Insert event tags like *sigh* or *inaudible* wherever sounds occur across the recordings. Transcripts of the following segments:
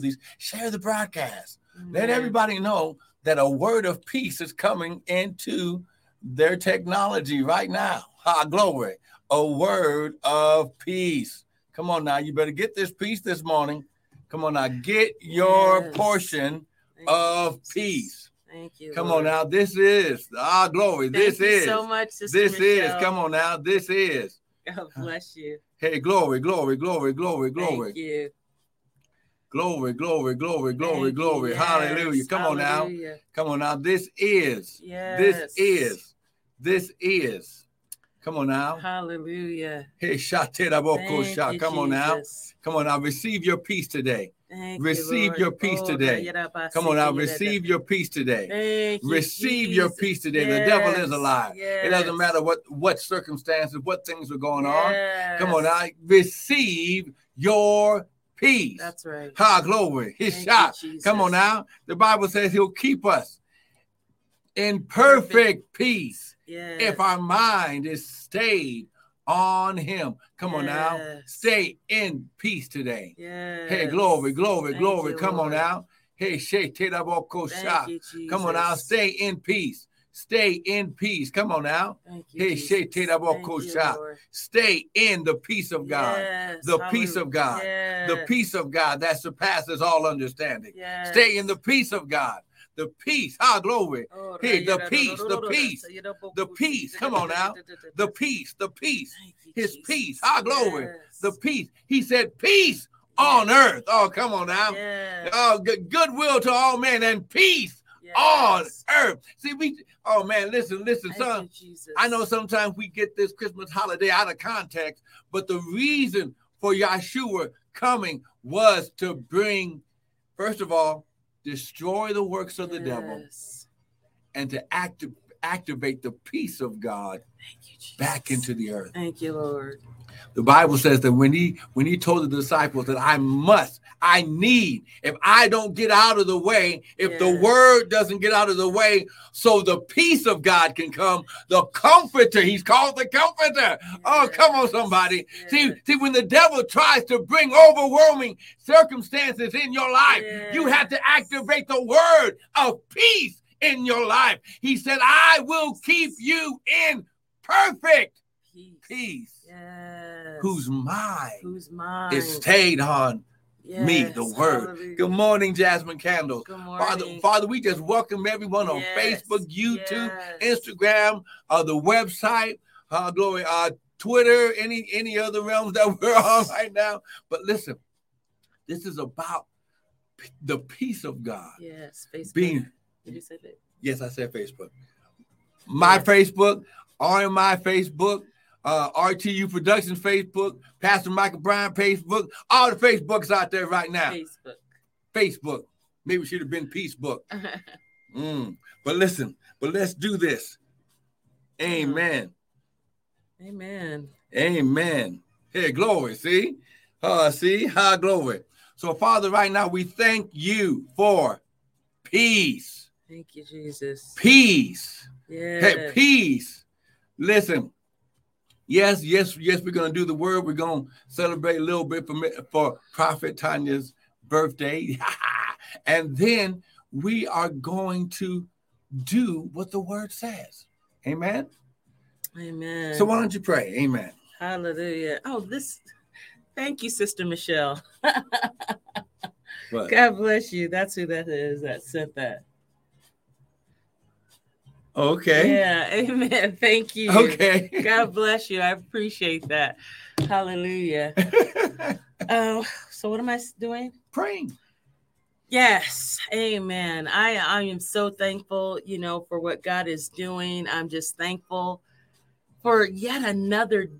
these, share the broadcast. Let everybody know that a word of peace is coming into their technology right now. Ha, glory. A word of peace. Come on now, you better get this peace this morning. Come on now, get your Yes. portion Thank of you, peace. Thank you. Come Lord. on now, this is ah glory. Thank this you is so much, Sister this is come on now, this is God bless you. hey glory, glory, glory, glory, glory, Thank you. Glory, glory, glory, glory, glory. Hallelujah. Yes. Come on now. Come on now. This is Yes. this is this is come on now. Hallelujah. Hey Thank. Come on now. Come on now. Receive your peace today. Thank Receive you, your peace Oh, today. Come on now. Receive your peace today. Thank you, Receive your peace today. The devil is alive. Yes. It doesn't matter what what circumstances, what things are going on. Come on yes. now. Receive your peace. That's right. Ha glory. His Thank shot. you, Come on now. The Bible says he'll keep us in perfect peace Yes. if our mind is stayed on him. Come on now. Stay in peace today. Yes. Hey, glory, glory, Thank glory. you, Come on now. Hey, Shay Tedaboko Thank Sha. you, Come on now. Stay in peace. Stay in peace. Come on now. Thank you, Hey, Jesus. Shay Tedaboko Thank you. Stay in the peace of God. Yes. The peace of Hallelujah. God. The peace of God that surpasses all understanding. Yes. Stay in the peace of God. The peace. Ah, glory. Oh, Hey, the peace, the peace, the peace. Come on now. The peace, the peace, his peace. Ah, glory. Yes. the peace. He said, Peace on earth. Oh, come on now. Yes. Oh, good goodwill to all men and peace yes. on earth. See, we, oh man, listen, listen, Thank son. Jesus. I know sometimes we get this Christmas holiday out of context, but the reason for Yahshua coming was to bring, first of all, destroy the works of the devil and to acti- activate the peace of God you, back into the earth. Thank you, Lord. The Bible says that when he when he told the disciples that I must, I need, if I don't get out of the way, if the word doesn't get out of the way, so the peace of God can come, the comforter, he's called the comforter. Oh, come on, somebody. See, see, when the devil tries to bring overwhelming circumstances in your life, you have to activate the word of peace in your life. He said, I will keep you in perfect Peace. peace Yes. whose mind Who's mine? is stayed on me, the word. Hallelujah. Good morning, Jasmine Candles. Good morning. Father, Father, we just welcome everyone on Yes. Facebook, YouTube, Yes. Instagram, uh, the website, uh, glory, uh, Twitter, any any other realms that *laughs* we're on right now. But listen, this is about p- the peace of God Yes. Facebook. being. Did you say that? Yes, I said Facebook. My Yes. Facebook, on my Facebook, uh, RTU Productions Facebook, Pastor Michael Bryan Facebook, all the Facebooks out there right now. Facebook. Facebook. Maybe it should have been Peace Book. *laughs* Mm. But listen, but let's do this. Amen. Amen. Amen. Hey, glory. See? Uh, see? High glory. So, Father, right now we thank you for peace. Thank you, Jesus. Peace. Yeah. Hey, peace. Listen. Yes, yes, yes, we're gonna do the word. We're gonna celebrate a little bit for, for Prophet Tanya's birthday. *laughs* and then we are going to do what the word says. Amen. Amen. So why don't you pray? Amen. Hallelujah. Oh, this. Thank you, Sister Michelle. *laughs* God bless you. That's who that is that sent that. Okay. Yeah. *laughs* Amen. Thank you. Okay. God bless you. I appreciate that. Hallelujah. Oh, *laughs* so what am I doing? Praying. Yes, amen. I I am so thankful, you know, for what God is doing. I'm just thankful for yet another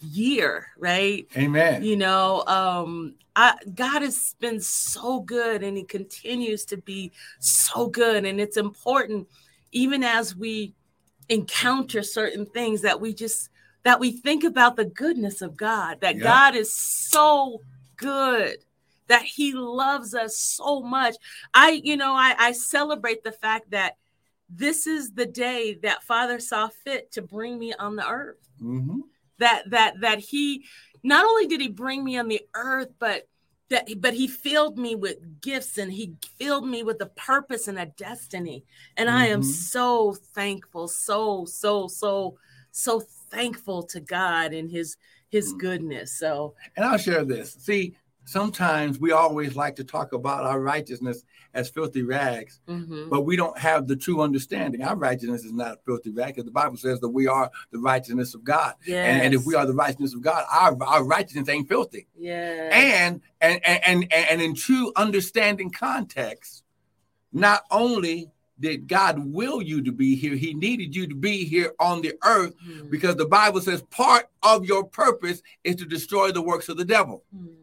year, right? Amen. You know, um I God has been so good and he continues to be so good and it's important even as we encounter certain things that we just that we think about the goodness of God, that Yeah. God is so good, that He loves us so much. I, you know, I, I celebrate the fact that this is the day that Father saw fit to bring me on the earth. Mhm. That that that He not only did He bring me on the earth, but that but he filled me with gifts and he filled me with a purpose and a destiny and mm-hmm. i am mm-hmm. so thankful so so so so thankful to god and his his mm. goodness so and i'll share this see sometimes we always like to talk about our righteousness as filthy rags, mm-hmm. but we don't have the true understanding. Our righteousness is not a filthy rag because the Bible says that we are the righteousness of God. Yes. And, and, if we are the righteousness of God, our, our righteousness ain't filthy. Yeah. And, and and and and in true understanding context, not only did God will you to be here, He needed you to be here on the earth mm. because the Bible says part of your purpose is to destroy the works of the devil. Mm.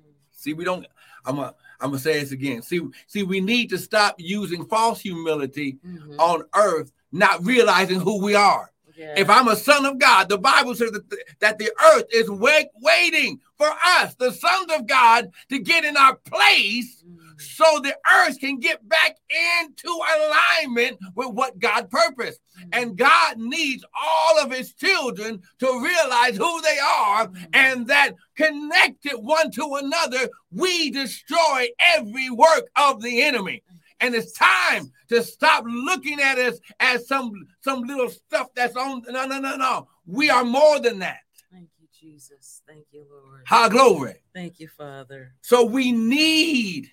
See, we don't. I'm a. I'm gonna say this again. See, see, we need to stop using false humility mm-hmm. on earth, not realizing who we are. Yeah. If I'm a son of God, the Bible says that the, that the earth is wait, waiting for us, the sons of God, to get in our place mm-hmm. So the earth can get back into alignment with what God purposed. Mm-hmm. And God needs all of his children to realize who they are mm-hmm. and that connected one to another, we destroy every work of the enemy. And it's time to stop looking at us as some some little stuff that's on. No, no, no, no. We are more than that. Thank you, Jesus. Thank you, Lord. High glory. Thank you, Father. So we need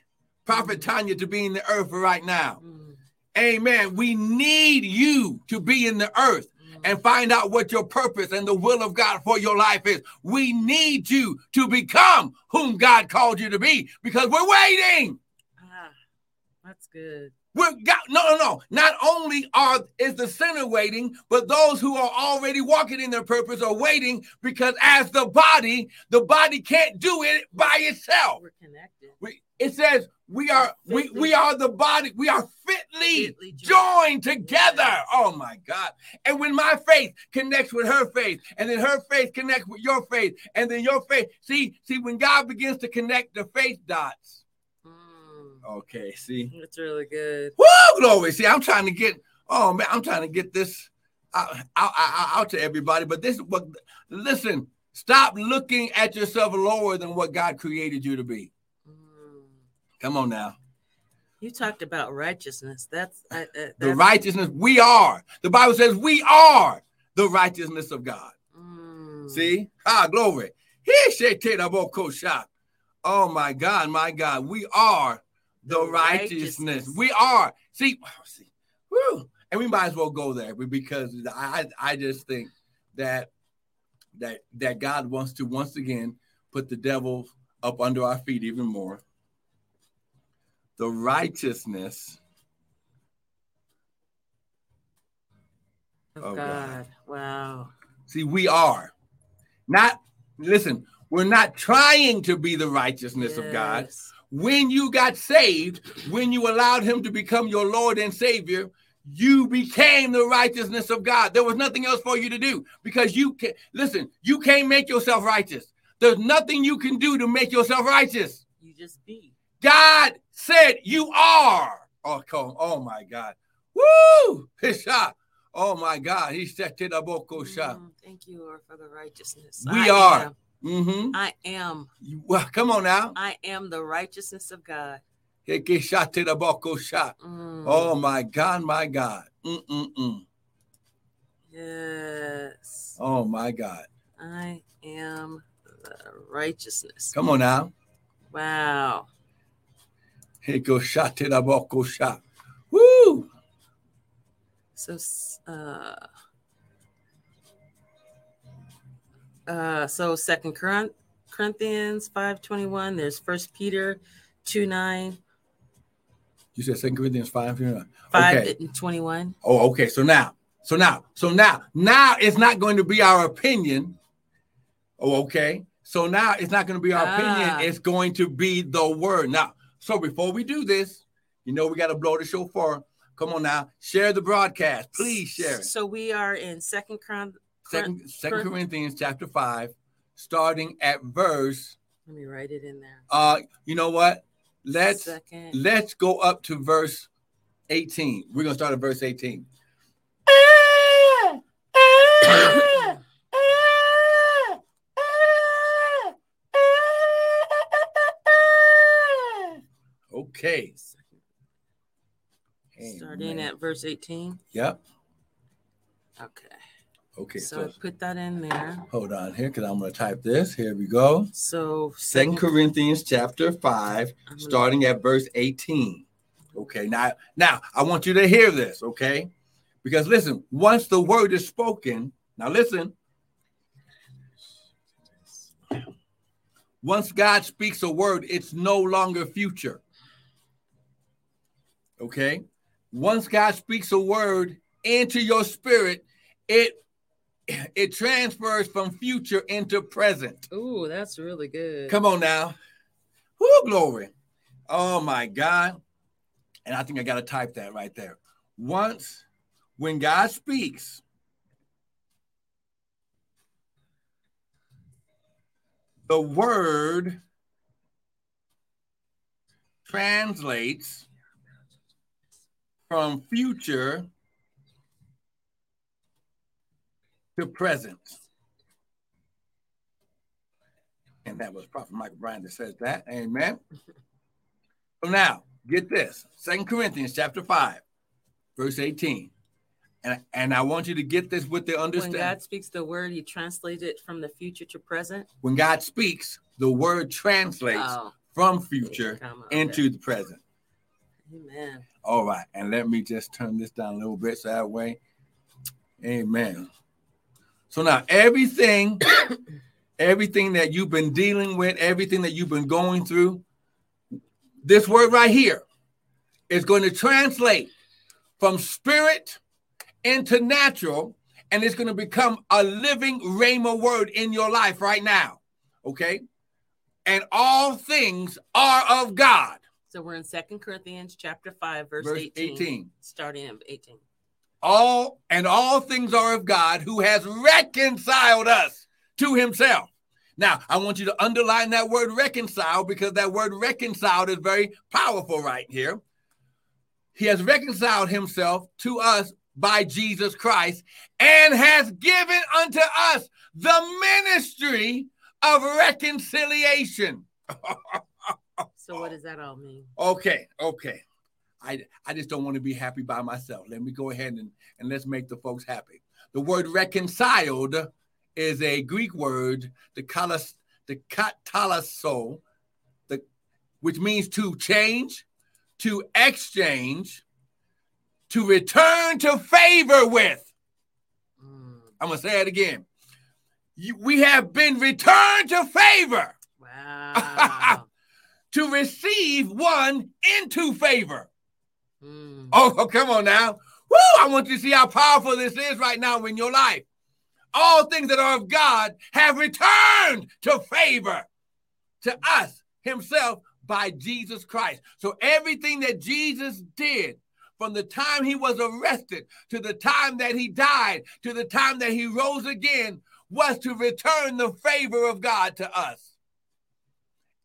Prophet Tanya to be in the earth right now. Mm. Amen. We need you to be in the earth mm. and find out what your purpose and the will of God for your life is. We need you to become whom God called you to be because we're waiting. That's good. We're got no, no, no. Not only are is the sinner waiting, but those who are already walking in their purpose are waiting because as the body, the body can't do it by itself. We're connected. We, it says we are we we are the body. We are fitly, fitly joined. joined together. Yes. Oh my God! And when my faith connects with her faith, and then her faith connects with your faith, and then your faith. See, see, when God begins to connect the faith dots Okay, see, it's really good. Woo, glory! See, I'm trying to get. Oh man, I'm trying to get this out, out, out, to everybody. But this, what? Listen, stop looking at yourself lower than what God created you to be. Mm. Come on now. You talked about righteousness. That's, uh, that's the righteousness we are. The Bible says we are the righteousness of God. Mm. See? Ah, glory. He shall take a book shock. Oh my God, my God. We are the righteousness. righteousness. We are. See, see, whew, and we might as well go there because I I just think that that that God wants to once again put the devil up under our feet even more. The righteousness of, God. God. Wow. See, we are not listen, we're not trying to be the righteousness yes. of God when you got saved, when you allowed him to become your Lord and Savior, you became the righteousness of God. There was nothing else for you to do because you can listen, you can't make yourself righteous. There's nothing you can do to make yourself righteous. You just be. God said you are. Oh, come, oh my God. Woo! Pisha. Oh my God. He said to the boko mm, Thank you, Lord, for the righteousness. We I are. Am. Mm-hmm. I am. Well, come on now. I am the righteousness of God. Mm. Oh my God, my God. Mm-mm-mm. Yes. Oh my God. I am the righteousness. Come on now. Wow. Heko shot in the box. Woo! So uh uh, so Second Corinthians five twenty one. There's First Peter two nine. You said Second Corinthians five twenty one. Five okay. twenty one. Oh, okay. So now, so now, so now, now it's not going to be our opinion. Oh, okay. So now it's not going to be our ah. opinion. It's going to be the word. Now, so before we do this, you know we got to blow the show shofar. Come on now, share the broadcast. Please share it. So we are in Second Chron- Second, Second Corinthians chapter five, starting at verse. Let me write it in there. Uh, you know what? Let's Second. let's go up to verse 18. We're gonna start at verse 18. Okay. Starting Amen. at verse 18. Yep. Okay. Okay. So, So, I put that in there. hold on here because I'm going to type this. Here we go. So Second Corinthians chapter 5, I'm gonna- starting at verse 18. Okay. Now, now I want you to hear this, okay? Because listen, once the word is spoken, now listen. Once God speaks a word, it's no longer future. Okay? Once God speaks a word into your spirit, it it transfers from future into present. Ooh, that's really good. Come on now. Whoo, glory. Oh my God. And I think I got to type that right there. Once, when God speaks, the word translates from future to present. And that was Prophet Michael Bryan that says that. Amen. So now, get this. Second Corinthians chapter 5, verse 18. And, and I want you to get this with the understanding. when. God speaks the word, he translates it from the future to present. when God speaks, the word translates Oh, from future come on, okay. into the present. Amen. All right. And let me just turn this down a little bit so that way. Amen. So now everything, *coughs* everything that you've been dealing with, everything that you've been going through, this word right here is going to translate from spirit into natural, and it's going to become a living Rhema word in your life right now. Okay. And all things are of God. So we're in Second Corinthians chapter 5, verse, Verse 18, 18. Starting at 18. All and all things are of God who has reconciled us to himself. Now, I want you to underline that word reconcile because that word reconciled is very powerful right here. He has reconciled himself to us by Jesus Christ and has given unto us the ministry of reconciliation. *laughs* So what does that all mean? Okay, okay. I I just don't want to be happy by myself. Let me go ahead and, and let's make the folks happy. The word reconciled is a Greek word, the kalas, the katalasso, the which means to change, to exchange, to return to favor with. Mm, I'm gonna say it again. You- we have been returned to favor wow. *laughs* to receive one into favor. Mm, Oh, oh, come on now. Woo! I want you to see how powerful this is right now in your life. All things that are of God have returned to favor to us himself by Jesus Christ. So everything that Jesus did from the time he was arrested to the time that he died to the time that he rose again was to return the favor of God to us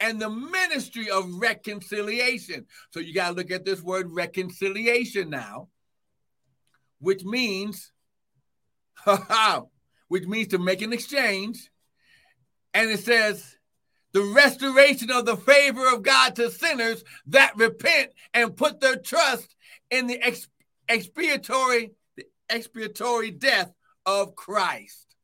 and the ministry of reconciliation. So you got to look at this word reconciliation now, which means, *laughs* which means to make an exchange. And it says, the restoration of the favor of God to sinners that repent and put their trust in the ex- expiatory, the expiatory death of Christ.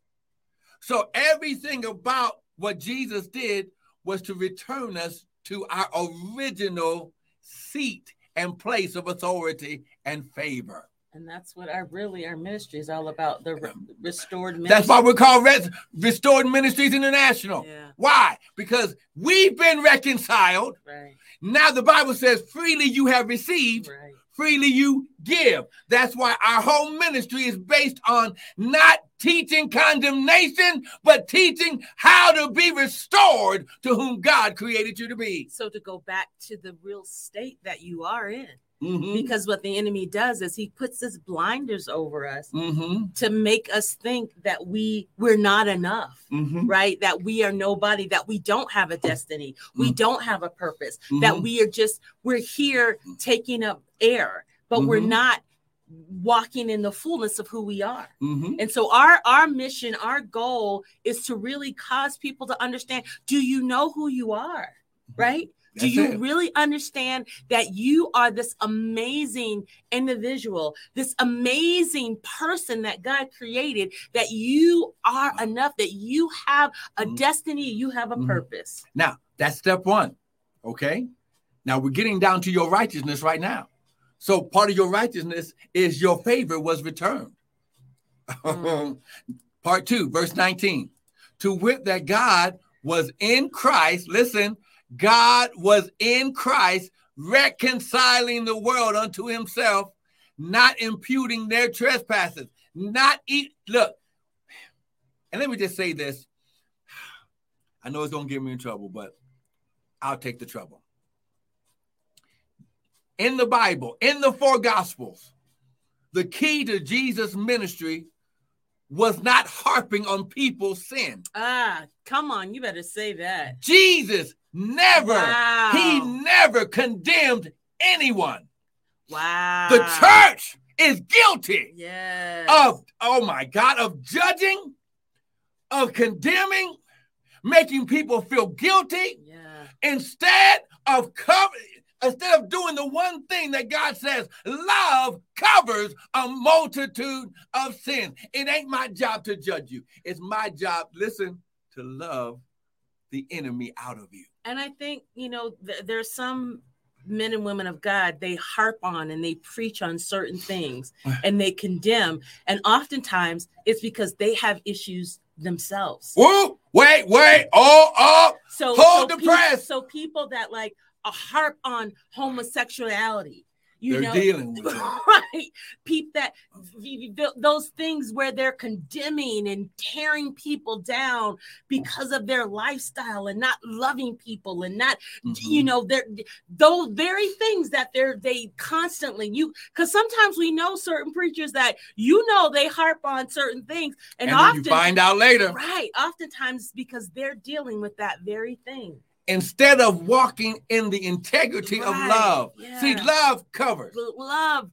So everything about what Jesus did was to return us to our original seat and place of authority and favor. and that's what our really our ministry is all about. The re- restored ministry. That's why we're called Res- Restored Ministries International. Yeah, Why? Because we've been reconciled. right, Now the Bible says, freely you have received, right. freely you give. That's why our whole ministry is based on not teaching condemnation, but teaching how to be restored to whom God created you to be. So to go back to the real state that you are in, Mhm. because what the enemy does is he puts his blinders over us Mhm. to make us think that we we're not enough Mhm. right that we are nobody that we don't have a destiny we Mm. don't have a purpose that Mhm. we are just we're here taking up air but we're Mhm. not walking in the fullness of who we are Mhm. and so our our mission our goal is to really cause people to understand do you know who you are right Do you it. really understand that you are this amazing individual, this amazing person that God created, that you are enough, that you have a mm-hmm. destiny, you have a mm-hmm. purpose? Now, that's step one. Okay. Now we're getting down to your righteousness right now. So part of your righteousness is your favor was returned. Mm. *laughs* part two, verse 19. To wit, that God was in Christ, listen, God was in Christ reconciling the world unto himself, not imputing their trespasses, not eat. Look, and let me just say this. *sighs* I know it's going to get me in trouble, but I'll take the trouble. In the Bible, in the four gospels, the key to Jesus' ministry was not harping on people's sin. Ah, come on, you better say that. Jesus never, wow. he never condemned anyone. Wow. The church is guilty yes. of, oh my God, of judging, of condemning, making people feel guilty yeah. instead of covering instead of doing the one thing that God says, love covers a multitude of sins. It ain't my job to judge you. It's my job, listen, to love the enemy out of you. And I think, you know, th- there's some men and women of God, they harp on and they preach on certain things *sighs* and they condemn. And oftentimes it's because they have issues themselves. Whoa, wait, wait, oh, oh, so hold so the press. So people that like, a harp on homosexuality. You they're know, dealing with *laughs* right? Peep that those things where they're condemning and tearing people down because of their lifestyle and not loving people and not, mm-hmm. you know, they're those very things that they're they constantly you because sometimes we know certain preachers that you know they harp on certain things and, and often you find out later, right? Oftentimes because they're dealing with that very thing instead of walking in the integrity right. of love. Yeah. See, love covers. Love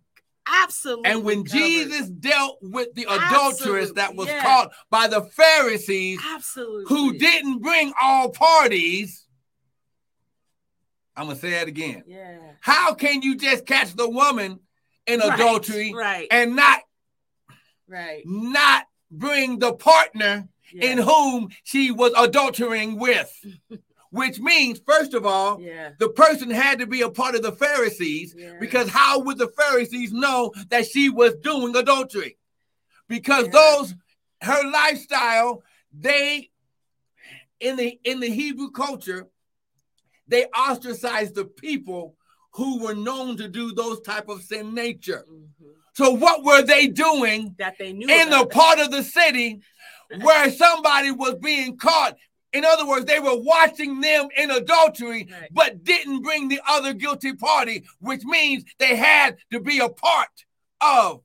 absolutely. And when covers. Jesus dealt with the adulteress that was yeah. caught by the Pharisees, absolutely, who didn't bring all parties. I'm gonna say that again. Yeah. How can you just catch the woman in right. adultery right. and not right not bring the partner yeah. in whom she was adultering with? *laughs* which means, first of all, yeah. the person had to be a part of the Pharisees yeah. because how would the Pharisees know that she was doing adultery? Because yeah. those, her lifestyle, they, in the in the Hebrew culture, they ostracized the people who were known to do those type of sin nature. Mm-hmm. So what were they doing that they knew in the part of the city *laughs* where somebody was being caught in other words, they were watching them in adultery, right. but didn't bring the other guilty party, which means they had to be a part of.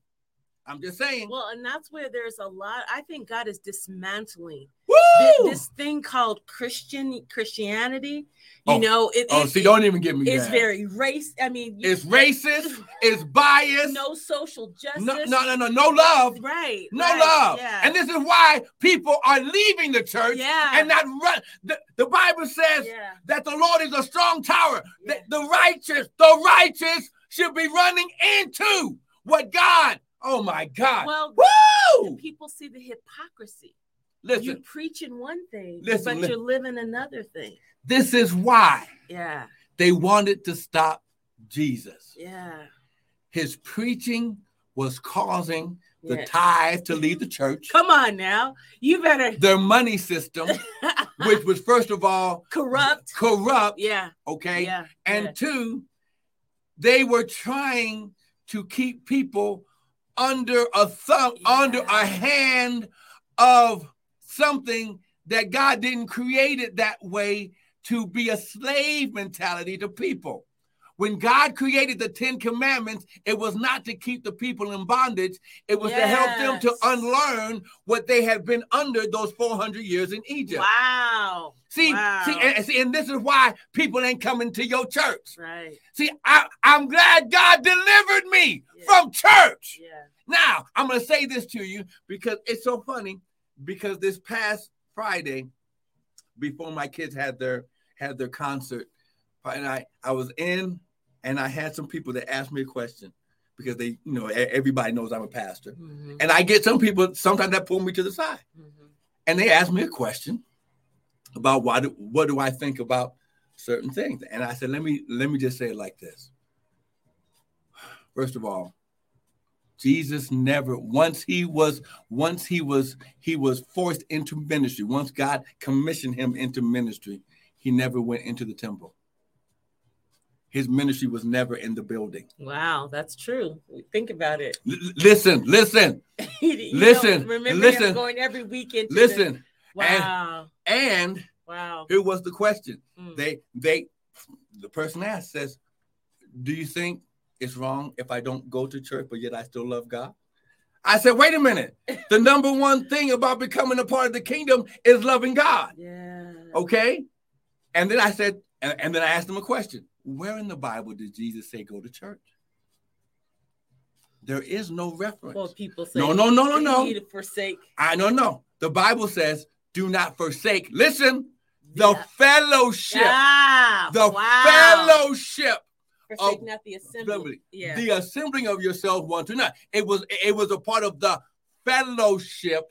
I'm just saying. Well, and that's where there's a lot. I think God is dismantling this, this, thing called Christian Christianity. You oh. know, it, oh, it, see, don't even give me. It's that. very race. I mean, it's racist. *laughs* it's biased. No social justice. No, no, no, no, no love. Right. No right, love. Yeah. And this is why people are leaving the church. Yeah. And not run. The, the Bible says yeah. that the Lord is a strong tower. Yeah. The, the righteous, the righteous should be running into what God. Oh my God. Well, Woo! people see the hypocrisy. Listen, you're preaching one thing, listen, but listen. you're living another thing. This is why. Yeah. They wanted to stop Jesus. Yeah. His preaching was causing the yeah. tithe to leave the church. Come on now. You better *laughs* their money system, which was first of all corrupt. Corrupt. Yeah. Okay. Yeah. And yeah. two, they were trying to keep people under a thumb, yeah. under a hand of something that God didn't create it that way to be a slave mentality to people. When God created the Ten Commandments, it was not to keep the people in bondage, it was yes. to help them to unlearn what they had been under those 400 years in Egypt. Wow. See, wow. see, and, see, and this is why people ain't coming to your church. Right. See, I, am glad God delivered me yeah. from church. Yeah. Now, I'm going to say this to you because it's so funny because this past Friday, before my kids had their had their concert, and I I was in, and I had some people that asked me a question because they, you know, everybody knows I'm a pastor, Mhm. and I get some people sometimes that pull me to the side, Mhm. and they ask me a question about why do, what do I think about certain things, and I said, let me let me just say it like this. First of all, Jesus never once he was once he was he was forced into ministry. Once God commissioned him into ministry, he never went into the temple. His ministry was never in the building. Wow, that's true. Think about it. L- listen, listen, *laughs* Listen, remember listen, him going every weekend. to the- listen. wow, And wow. here was the question. Mm. They they the person asked says, Do you think it's wrong if I don't go to church, but yet I still love God? I said, wait a minute. *laughs* The number one thing about becoming a part of the kingdom is loving God. Yeah. Okay. And then I said, and, and then I asked him a question. Where in the Bible did Jesus say go to church? There is no reference. Well, people say No, no, no, no, no. need to forsake I don't know. The Bible says, do not forsake. Listen, the Yeah. fellowship. Ah, The wow. fellowship. Forsake of- not the assembly. Yeah. The assembling of yourselves one to another. It was it was a part of the fellowship,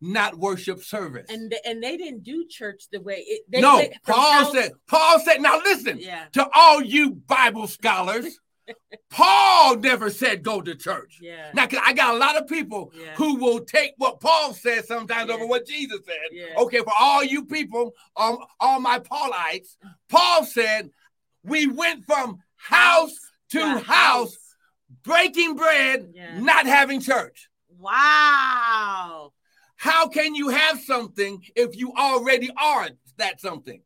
not worship service. and th- and they didn't do church the way it. They, no, they- Paul house- said, Paul said, now listen Yeah. to all you Bible scholars. *laughs* Paul never said go to church. Yeah. Now, 'cause I got a lot of people Yeah. who will take what Paul said sometimes Yeah. over what Jesus said. Okay, for all you people, um, all my Paulites, Paul said, we went from house to Yeah, house, breaking bread, Yeah. not having church. Wow. How can you have something if you already are that something?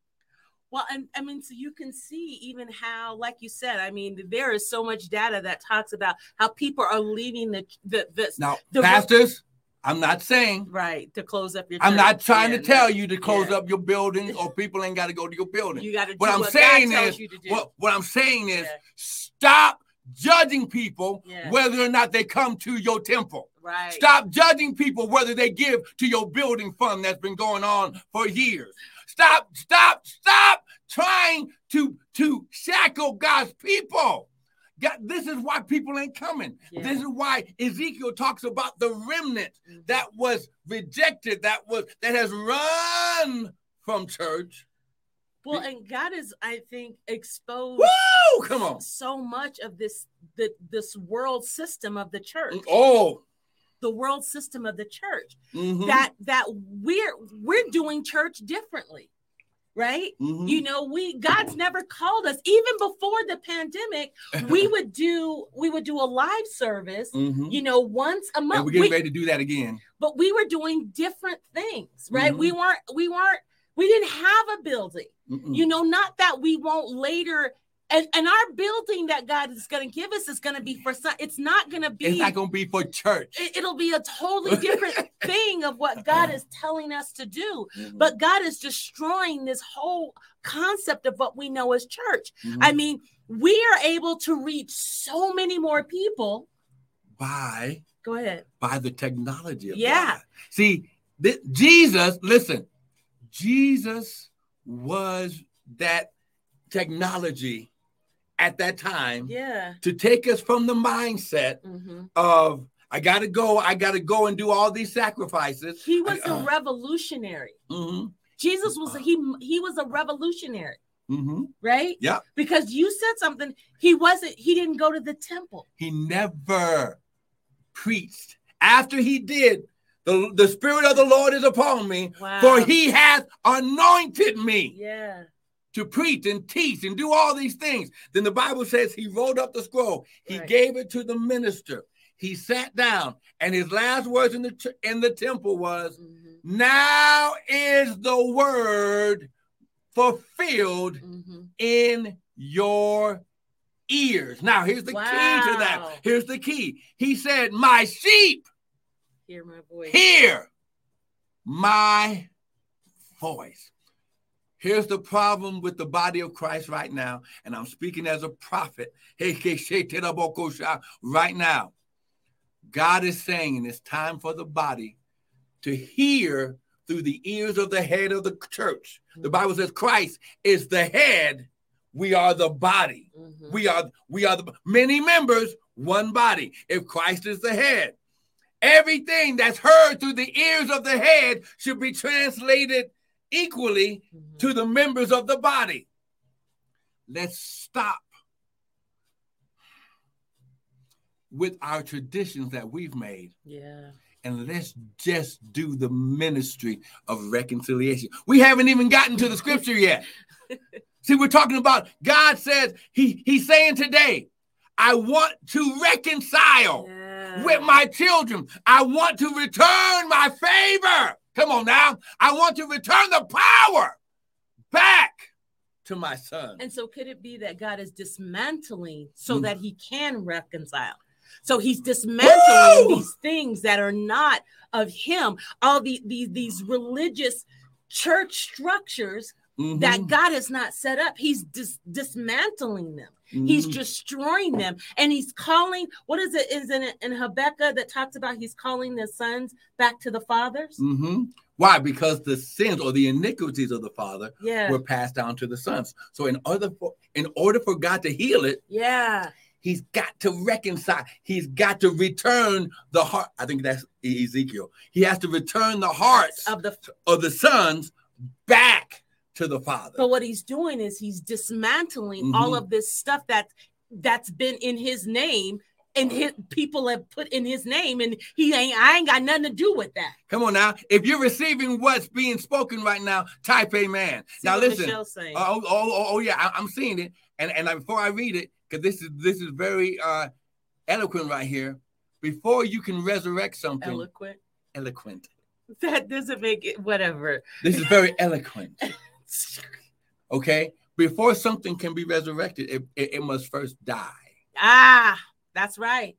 Well, and I mean, so you can see even how, like you said, I mean, there is so much data that talks about how people are leaving the the, the Now, The- pastors, I'm not saying, right to close up your. I'm not trying Yeah, to tell no. you to close Yeah. up your building *laughs* or people ain't got to go to your building. You got to do What I'm saying is, you to do. What, what I'm saying is, Yeah. stop judging people whether or not they come to your temple. right. Stop judging people whether they give to your building fund that's been going on for years. Stop, stop, stop trying to, to shackle God's people. God, this is why people ain't coming. Yeah. This is why Ezekiel talks about the remnant Mhm. that was rejected, that was that has run from church. Well, and God is, I think, exposed Woo! Come on. so much of this the this world system of the church, Oh. the world system of the church. mhm, That that we're we're doing church differently, right? mhm. You know, we God's never called us even before the pandemic. We *laughs* would do we would do a live service, Mhm. you know, once a And month. we're getting We- ready to do that again. but we were doing different things, right? We weren't we weren't we didn't have a building. Mm-mm. You know, not that we won't later and, and our building that God is going to give us is going to be for some. It's not going to be. it's not going to be for church. it, will be a totally *laughs* different thing of what God is telling us to do. Mhm. But God is destroying this whole concept of what we know as church. Mhm. I mean, we are able to reach so many more people. by Go ahead. by the technology of Yeah. God. See, th- Jesus, listen, Jesus was that technology at that time Yeah. to take us from the mindset Mhm. of I got to go, I got to go and do all these sacrifices. He was I- a uh, revolutionary. mhm, Jesus was he he was a revolutionary, mhm. right? Yeah. Because you said something. He wasn't. He didn't go to the temple. He never preached. After he did, the, the Spirit of the Lord is upon me, Wow. for he hath anointed me. Yeah. to preach and teach and do all these things. Then the Bible says he rolled up the scroll. He Right. gave it to the minister. He sat down, and his last words in the in the temple was, Mhm. "Now is the word fulfilled Mhm. in your ears." Now here's the key to that. Here's the key. He said, "My sheep Hear my voice. hear my voice. Here's the problem with the body of Christ right now, and I'm speaking as a prophet. Right now, God is saying, and it's time for the body to hear through the ears of the head of the church. The Bible says Christ is the head, we are the body. Mhm. We are we are the many members, one body. If Christ is the head, everything that's heard through the ears of the head should be translated equally Mhm. to the members of the body. Let's stop with our traditions that we've made Yeah. and let's just do the ministry of reconciliation. We haven't even gotten to the scripture yet. *laughs* See, we're talking about God says he he's saying today, I want to reconcile Yeah. With my children. I want to return my favor. Come on now. I want to return the power back to my son. And so, could it be that God is dismantling so Mm. that He can reconcile? So He's dismantling Woo! these things that are not of Him. All the, these these religious church structures Mhm, that God has not set up. He's dis- dismantling them. He's mhm. destroying them, and He's calling. What is it? Is it in Habakkuk that talks about He's calling the sons back to the fathers? Mhm. Why? Because the sins or the iniquities of the father Yeah, were passed down to the sons. So in order for in order for God to heal it, yeah. he's got to reconcile. He's got to return the heart. I think that's Ezekiel. He has to return the hearts Of the of the sons back to the father. But what he's doing is he's dismantling all Mhm. of this stuff that that's been in his name and his people have put in his name, and he ain't I ain't got nothing to do with that. Come on now. If you're receiving what's being spoken right now, type amen. See now listen. Oh, oh, oh, oh, yeah, I, am seeing it. And and I, before I read it, because this is this is very uh eloquent right here. Before you can resurrect something, Eloquent. eloquent. That doesn't make it whatever. This is very eloquent. *laughs* Okay. Before something can be resurrected, it, it, it must first die. Ah, that's right.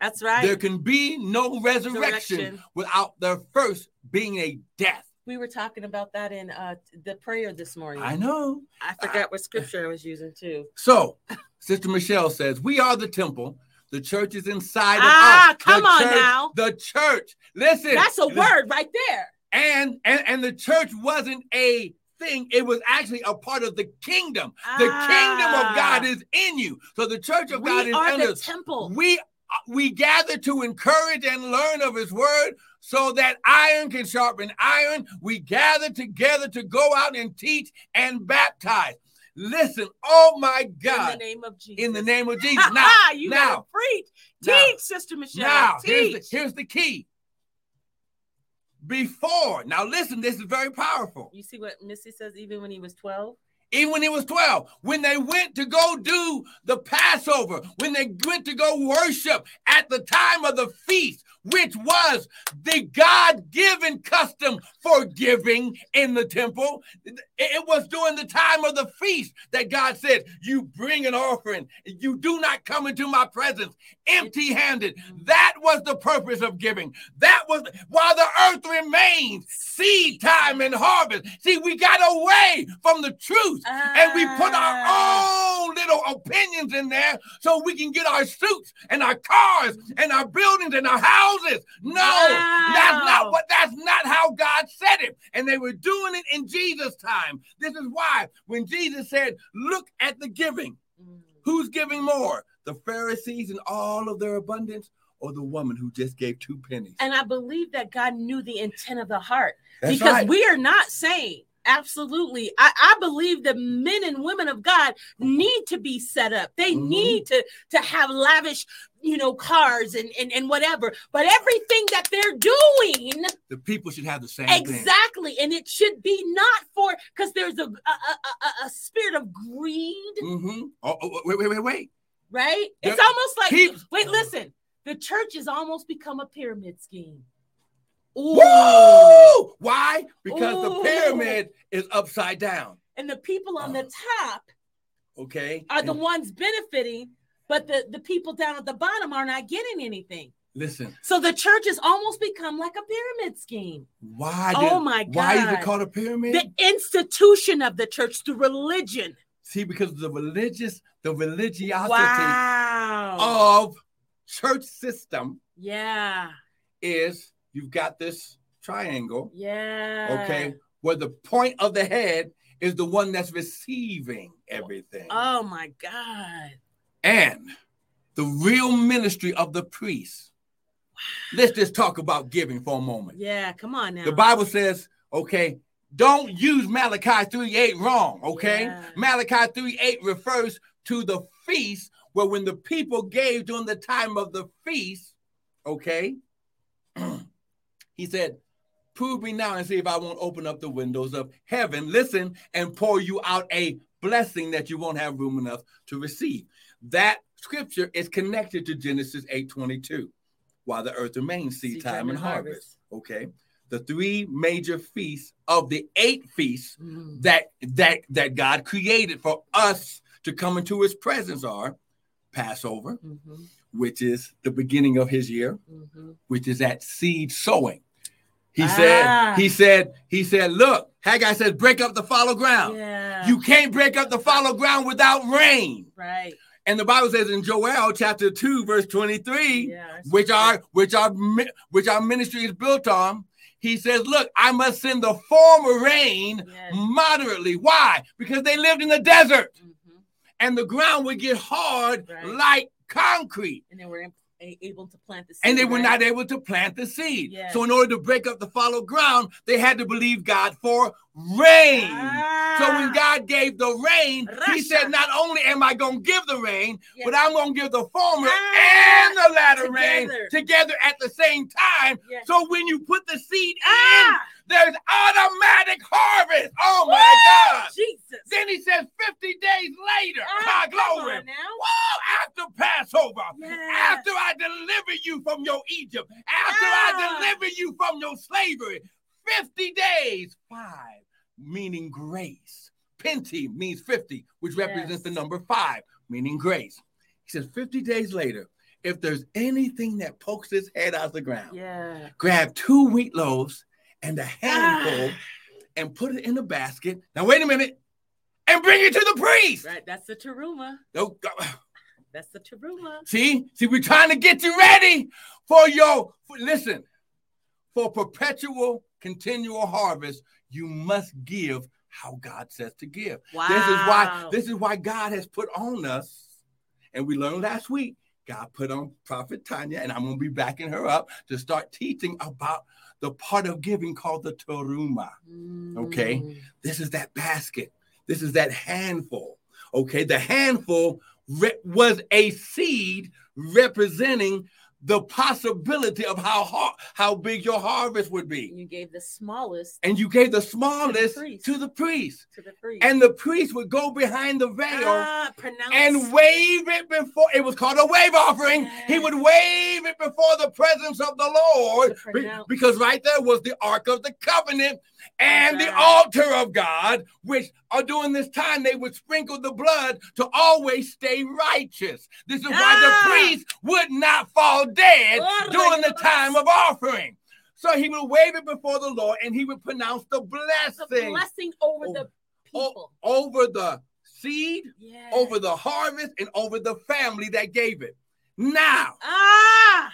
That's right. There can be no resurrection Resurrection. without there first being a death. we were talking about that in uh the prayer this morning. I know. I forgot what scripture I was using too. So, Sister Michelle says, We are the temple. The church is inside of Ah, us. The come on church- now. The church. Listen. That's a word right there. And, and and the church wasn't a thing. It was actually a part of the kingdom. The kingdom of God Ah. is in you. So the church of we God is are in the us. temple. We we gather to encourage and learn of his word so that iron can sharpen iron. We gather together to go out and teach and baptize. Listen, oh my God. in the name of Jesus. in the name of Jesus. Now, you now, preach. now, Teach, Sister Michelle. now here's teach. the, here's the key. Before, now listen, this is very powerful. you see what Missy says, even when he was 12? even when he was 12, when they went to go do the Passover, when they went to go worship at the time of the feast, which was the God given custom for giving in the temple, it was during the time of the feast that God said, You bring an offering, you do not come into my presence empty handed. That was the purpose of giving. That was while the earth remains, seed time and harvest. See, we got away from the truth and we put Ah. our own little opinions in there so we can get our suits and our cars and our buildings and our houses. No, that's not Wow. what that's not how God said it. And they were doing it in Jesus' time. This is why when Jesus said, Look at the giving, Mm. who's giving more? The Pharisees and all of their abundance, or the woman who just gave two pennies? And I believe that God knew the intent of the heart That's because right. we are not saying absolutely. I, I believe that men and women of God need to be set up. They Mhm. need to to have lavish, you know, cars and, and and whatever. But everything that they're doing the people should have the same thing. exactly, and it should be not for because there's a a, a a- spirit of greed, Mm-hmm. Oh, oh, wait, wait, wait, wait. right? It's almost like keep- wait, listen. The church has almost become a pyramid scheme. Ooh. Woo! Why? Because the pyramid is upside down. and the people on the uh-huh. top Okay. are the And ones benefiting, but the, the people down at the bottom are not getting anything. listen, So the church has almost become like a pyramid scheme. why? Oh my God. Why is it called a pyramid? The institution of the church, the religion. See, because the religious, the religiosity Wow. of church system Yeah. is you've got this triangle, Yeah. okay, where the point of the head is the one that's receiving everything. Oh my God. And the real ministry of the priest. Let's just talk about giving for a moment. Yeah, come on now. The Bible says, okay, don't use Malachi 3 8 wrong, okay? Yeah. Malachi 3 8 refers to the feast where when the people gave during the time of the feast, okay, he said, Prove me now and see if I won't open up the windows of heaven, listen, and pour you out a blessing that you won't have room enough to receive. That scripture is connected to Genesis 8:22. while the earth remains seed, time, and harvest. Okay. The three major feasts of the eight feasts Mm. that that that God created for us to come into his presence are Passover, Mhm, which is the beginning of his year, mhm. which is that seed sowing. He Ah. said, he said, he said, look, Haggai says, break up the fallow ground. Yeah. You can't break up the fallow ground without rain. right. And the Bible says in Joel chapter 2, verse 23, Yeah. which our which our which our ministry is built on. He says, "Look, I must send the former rain Yes. moderately. Why? Because they lived in the desert, Mhm. and the ground would get hard Right. like concrete, And they were able to plant the seed. and they were right? not able to plant the seed. Yes. So, in order to break up the fallow ground, they had to believe God for rain." So when Ah. God gave the rain, He said, "Not only am I going to give the rain, Yes. but I'm going to give the former Ah, and the latter rain together. together at the same time. Yes. So when you put the seed in, Ah, there's automatic harvest. Oh my Woo! God! Jesus. Then He says, 50 days later, Ah, ah, glory. now. Whoa, after Passover, Yes. after I deliver you from your Egypt, after I Ah. deliver you from your slavery, 50 days, five, meaning grace. Penti means 50, which represents Yes. the number five, meaning grace. He says, 50 days later, if there's anything that pokes its head out of the ground, Yeah. grab two wheat loaves and a handful Ah. and put it in a basket. Now, wait a minute, and bring it to the priest. Right. That's the teruma. Oh, God. *sighs* That's the teruma. See, see, we're trying to get you ready for your for, listen. For perpetual, continual harvest, you must give how God says to give. Wow. This is why this is why God has put on us, and we learned last week. God put on Prophet Tanya, and I'm gonna be backing her up to start teaching about the part of giving called the teruma. okay. Mm. This is that basket. This is that handful. Okay. The handful re- was a seed representing the possibility of how har- how big your harvest would be. You gave the smallest And you gave the smallest priest. to the priest. to the priest. And the priest would go behind the veil ah, and wave it before it was called a wave offering. He would wave it before the presence of the Lord be- because right there was the Ark of the Covenant and the altar of God, which are during this time they would sprinkle the blood to always stay righteous. This is why Ah. the priest would not fall dead Oh, during the time of offering. So he would wave it before the Lord and he would pronounce the the blessing blessing over Oh, the o- people. over the seed yeah. over the harvest and over the family that gave it. Now, Ah.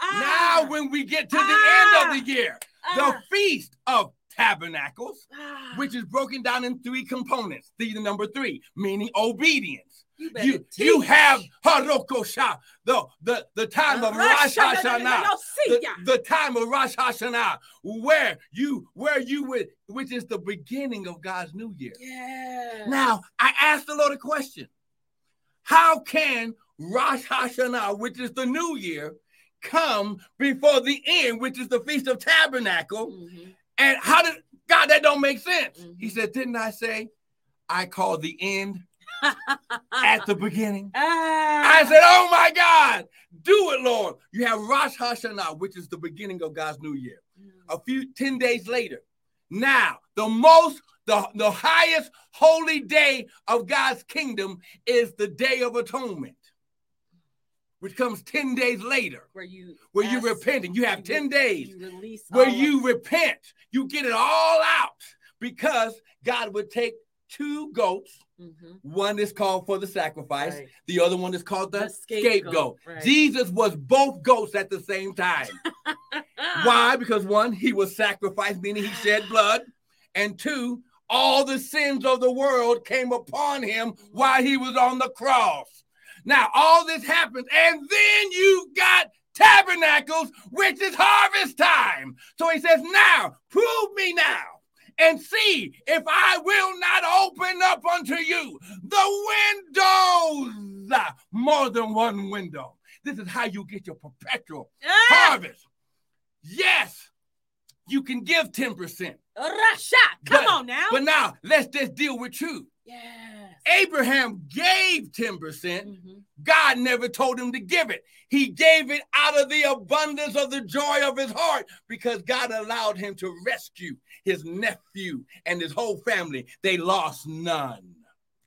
ah now when we get to the Ah. end of the year, ah, the feast of tabernacles, ah. which is broken down in three components. The number three, meaning obedience. You, You, you have Harokosha, the, the, the time of Rosh Hashanah. The, the time of Rosh Hashanah, where you where you would, which is the beginning of God's new year. Yeah. Now, I asked the Lord a question. How can Rosh Hashanah, which is the new year, come before the end, which is the Feast of Tabernacle? Mhm. And how did God that don't make sense? Mhm. He said, Didn't I say I called the end at the beginning? *laughs* Ah. I said, Oh my God, do it, Lord. You have Rosh Hashanah, which is the beginning of God's new year. A few 10 days later. Now, the most, the, the highest holy day of God's kingdom is the Day of Atonement, which comes 10 days later, where you where you ask- repenting. You have 10 re- days You where you repent. You get it all out because God would take two goats. Mhm. One is called for the sacrifice, Right. the other one is called the, The scapegoat. scapegoat, right. Jesus was both goats at the same time. *laughs* Why? Because one, he was sacrificed, meaning he shed blood, and two, all the sins of the world came upon him while he was on the cross. Now, all this happens, and then you got tabernacles, which is harvest time. So he says, Now, prove me now and see if I will not open up unto you the windows, more than one window. This is how you get your perpetual Ah! harvest. Yes, you can give 10%. Rasha, come But- on now. But now let's just deal with truth. yes. Abraham gave 10%. Mhm. God never told him to give it. He gave it out of the abundance of the joy of his heart because God allowed him to rescue his nephew and his whole family. They lost none.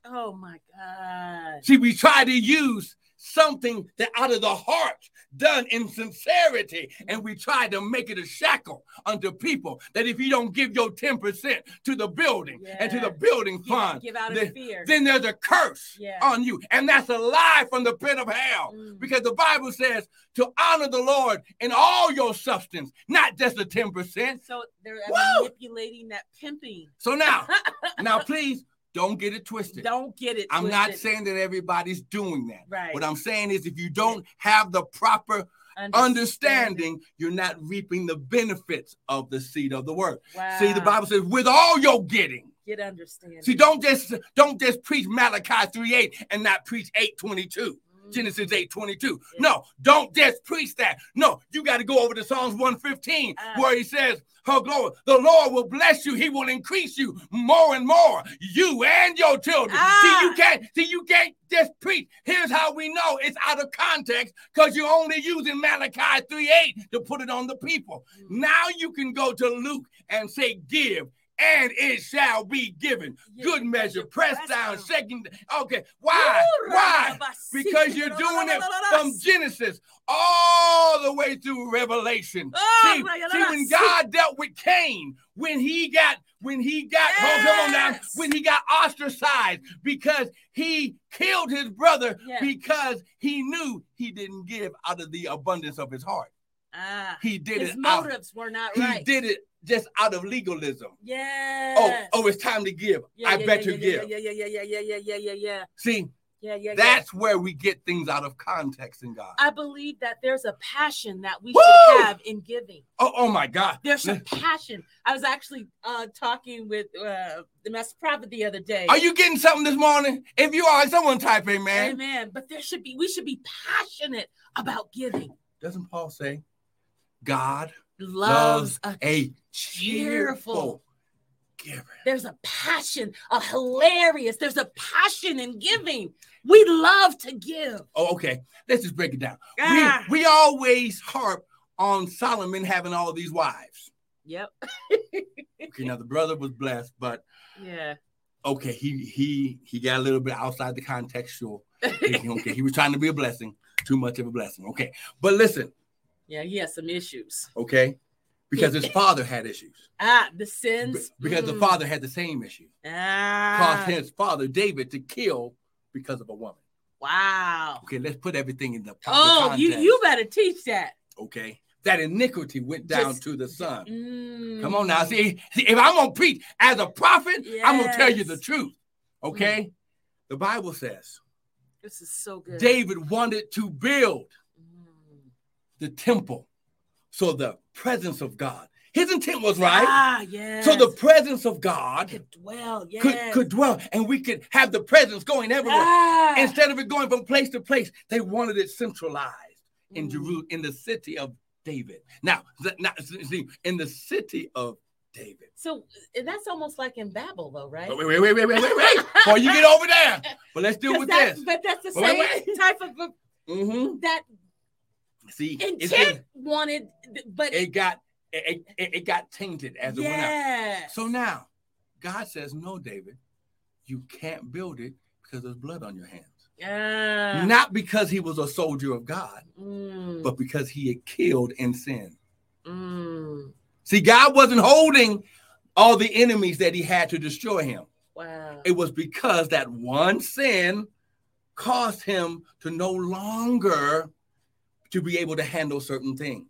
Oh my God. See, we try to use something that out of the heart done in sincerity and we try to make it a shackle unto people that if you don't give your 10% to the building and to the building fund give then- then there's a curse Yeah. on you. And that's a lie from the pit of hell. Mm. Because the Bible says to honor the Lord in all your substance, not just the 10%. so they're Woo! manipulating that pimping. So now, *laughs* now please don't get it twisted. Don't get it. I'm not saying that everybody's doing that. Right. What I'm saying is if you don't have the proper understanding, you're not reaping the benefits of the seed of the word. Wow. See, the Bible says, with all your getting. get understanding. See, don't just don't just preach Malachi 3 8 and not preach 8 22. Mm. Genesis 8 22. Yeah. No, don't just preach that. No, you got to go over to Psalms 115 Ah. where he says, Her glory, the Lord will bless you, he will increase you more and more, you and your children. Ah. See, you can't see, you can't just preach. Here's how we know it's out of context because you're only using Malachi 3 8 to put it on the people. Mm. Now you can go to Luke and say, Give. And it shall be given. Yeah, Good measure, pressed down, down. shaking. Okay, why? Why? Because you're doing it from Genesis all the way through Revelation. Oh, see, see, when God dealt with Cain, when he got, when he got, hold come on now, when he got ostracized because he killed his brother Yeah. because he knew he didn't give out of the abundance of his heart. Ah, He did his it out. motives were not right. He did it just out of legalism. Yeah. Oh, oh, it's time to give. Yeah, I yeah, better yeah, give. Yeah, yeah, yeah, yeah, yeah, yeah, yeah, yeah, yeah, See, yeah, yeah. that's where we get things out of context in God. I believe that there's a passion that we Woo! should have in giving. Oh, oh my God. There's a *laughs* passion. I was actually uh, talking with uh, the master prophet the other day. Are you getting something this morning? If you are, someone type amen. Amen. But there should be. We should be passionate about giving. Doesn't Paul say God Loves a a cheerful. cheerful giver? There's a passion, a hilarious. There's a passion in giving. We love to give. Oh, okay. Let's just break it down. Ah. We, we always harp on Solomon having all these wives. Yep. *laughs* Okay, now the brother was blessed, but Yeah. okay, he he he got a little bit outside the contextual. *laughs* Okay, he was trying to be a blessing, too much of a blessing. Okay, but listen, yeah. He has some issues. okay, because his father had issues. Ah, the sins. Because the Mm. father had the same issue. Ah. Caused his father David to kill because of a woman. Wow. Okay, let's put everything in the Oh, you context. you better teach that. okay. That iniquity went down Just- to the son. Mm. Come on now. See, see, if I'm gonna preach as a prophet, I'm gonna tell you the truth. Okay. The Bible says This is so good. David wanted to build Mm. The temple. So the presence of God. His intent was right. Ah, yes. So the presence of God could dwell. Yes. could, could dwell, and we could have the presence going everywhere. Ah. Instead of it going from place to place, they wanted it centralized in Mm. Jerusalem, in the city of David. Now, now, see, in the city of David. So that's almost like in Babel, though, right? Wait, wait, wait, wait, wait, wait, wait. *laughs* Before you get over there. But let's deal with this. But that's the Wait, same wait. type of a, Mm-hmm. that See, intent just- wanted, but it got it, it, it got tainted as it went out. So now, God says, "No, David, you can't build it because there's blood on your hands. Ah. Not because he was a soldier of God, Mm, but because he had killed in sin. mm. See, God wasn't holding all the enemies that he had to destroy him. Wow. It was because that one sin caused him to no longer to be able to handle certain things.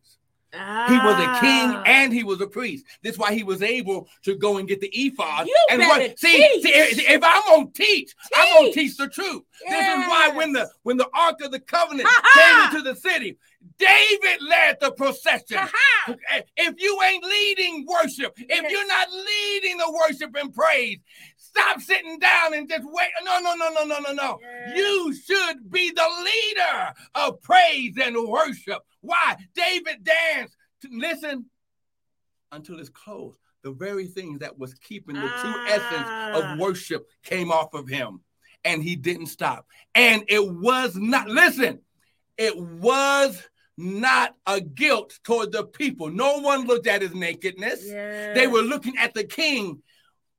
He was a king Ah. and he was a priest. That's why he was able to go and get the ephod. You and better see, teach. see, if I'm gonna teach, I'm gonna Teach. teach the truth. This is why when the when the Ark of the Covenant came into the city, David led the procession. Ha-ha. If you ain't leading worship, if you're not leading the worship and praise, stop sitting down and just wait. No, no, no, no, no, no, no. You should be the leader of praise and worship. Why? David danced. Listen until it's closed. The very thing that was keeping the true essence Ah. of worship came off of him, and he didn't stop. And it was not, listen, it was not a guilt toward the people. No one looked at his nakedness. They were looking at the king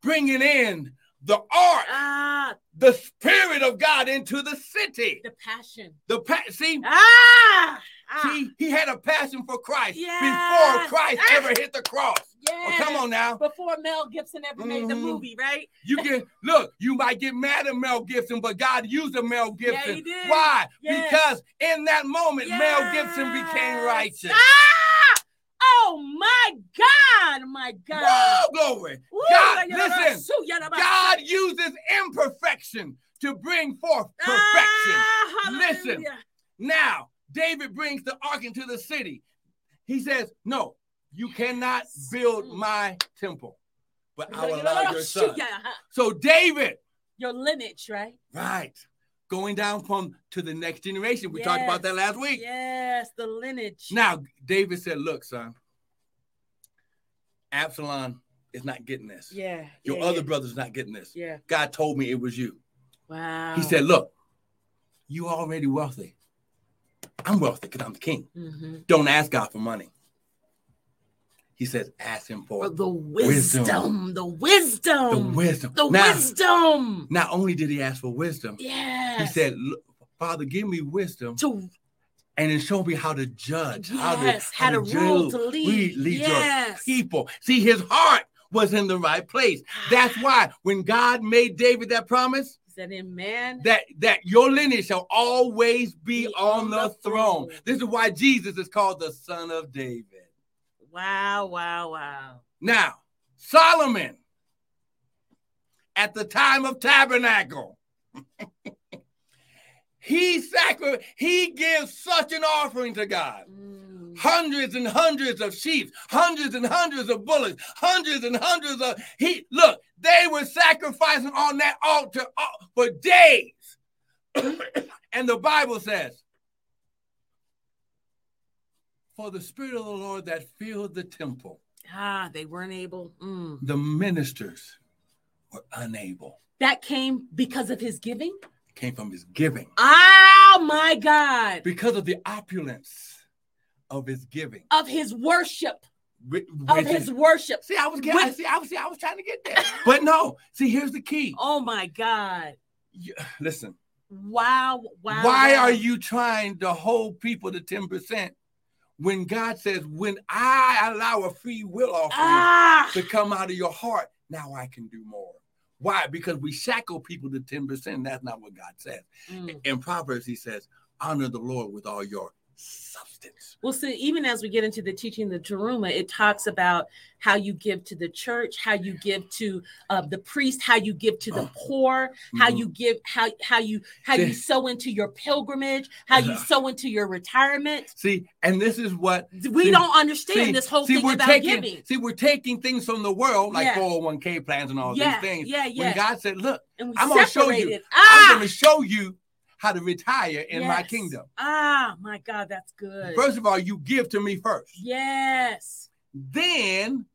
bringing in the art, ah the spirit of God into the city. the passion. The pa- see, ah. See, he had a passion for Christ Yes. before Christ Ah. ever hit the cross. Oh, come on now. Before Mel Gibson ever made the Mhm. movie, right? You can *laughs* look, you might get mad at Mel Gibson, but God used a Mel Gibson. did. Why? Yes. Because in that moment, Mel Gibson became righteous. Ah! Oh my God! My God! Oh, glory. Ooh, God, listen, su, yada, ba- God uses imperfection to bring forth perfection. Ah, Listen. Now, David brings the ark into the city. He says, No, you cannot build Mm. my temple, but I will allow your *laughs* son. So, David, Your lineage, right? right, going down from to the next generation. We talked about that last week. Yes, the lineage. Now, David said, Look, son, Absalom is not getting this. yeah. Your yeah, other yeah. brother's not getting this. Yeah. God told me it was you. Wow. He said, Look, you already wealthy. I'm wealthy because I'm the king. Mhm. Don't ask God for money. He says, ask him for For the Wisdom. wisdom, the wisdom, the wisdom. the now, wisdom. not only did he ask for wisdom, Yes. he said, Father, give me wisdom to and then show me how to judge, how to, yes, how to rule, do- to lead. lead your yes. people. See, his heart was in the right place. That's why when God made David that promise, In man? that that your lineage shall always be, Be on, on the, the throne. throne. This is why Jesus is called the son of David. Wow, wow, wow. Now, Solomon, at the time of tabernacle, *laughs* he sacri- he gives such an offering to God. Mm. Hundreds and hundreds of sheep, hundreds and hundreds of bullocks, hundreds and hundreds of he look, they were sacrificing on that altar uh, for days. *coughs* and the Bible says, For the Spirit of the Lord that filled the temple, Ah, they weren't able. Mm. the ministers were unable. That came because of his giving. Came from his giving. Oh my God. Because of the opulence of his giving. Of his worship. Wi- Of with his worship. See, I was getting, With- see, I was, see, I was trying to get there. But no, see, here's the key. Oh my God. You- *sighs* listen, Wow. Wow. why are you trying to hold people to 10% when God says, when I allow a free will offering Ah. to come out of your heart, now I can do more? Why? Because we shackle people to 10%. That's not what God says. Mm. In Proverbs, he says, honor the Lord with all your substance. Well, see, even as we get into the teaching of the Teruma, it talks about how you give to the church, how you give to uh, the priest, how you give to the poor, how Mhm. you give, how how you how you See- sow into your pilgrimage, how you Uh-huh. *laughs* sow into your retirement. See, and this is what We See- don't understand see, this whole see, thing we're about taking, giving. See, we're taking things from the world like Yeah. 401k plans and all Yeah, these things. yeah, yeah. When. God said, Look, I'm gonna show you. separated. I'm Ah, going to show you how to retire in my kingdom. Ah, my God, that's good. First of all, you give to me first. yes. Then,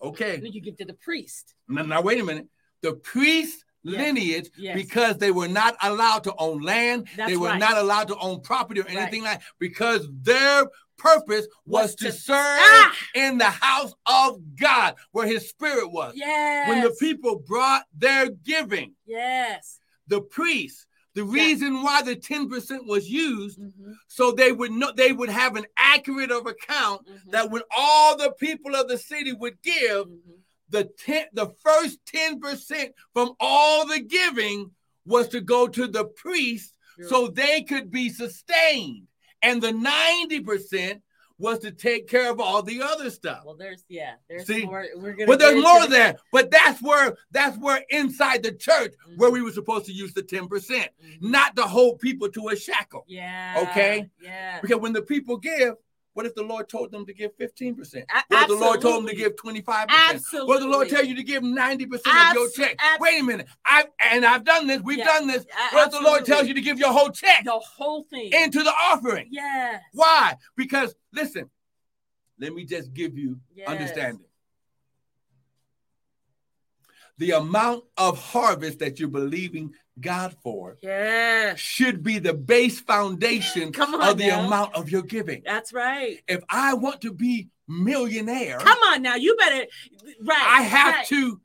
okay, Then you give to the priest. now, now wait a minute. The priest Yes, lineage, yes. because they were not allowed to own land, That's they were right. not allowed to own property or Right. anything like because their purpose was, Was to, to- serve Ah! in the house of God where his spirit was. Yes. When the people brought their giving, Yes. the priests, the reason why the 10% was used Mhm, so they would know they would have an accurate of account mhm, that when all the people of the city would give mhm. the 10 the first 10% from all the giving was to go to the priest Sure. so they could be sustained and the 90% was to take care of all the other stuff. Well, there's yeah, there's See? more. We're gonna. But there's more there. But that's where that's where inside the church where we were supposed to use the 10%, Mhm. not to hold people to a shackle. Yeah. Okay? Yeah. Because when the people give, what if the Lord told them to give 15%? A- What if the Lord told them to give 25%? What if the Lord Absolutely. tell you to give 90% of your check? Wait a minute. I and I've done this. We've Yeah. done this. What if the Lord tells you to give your whole check the whole thing? into the offering? yes. Why? Because listen, let me just give you Yes. understanding. The amount of harvest that you're believing God for Yes. should be the base foundation of the now. amount of your giving. That's right. If I want to be millionaire, Come on now, you better. Right. I have right. to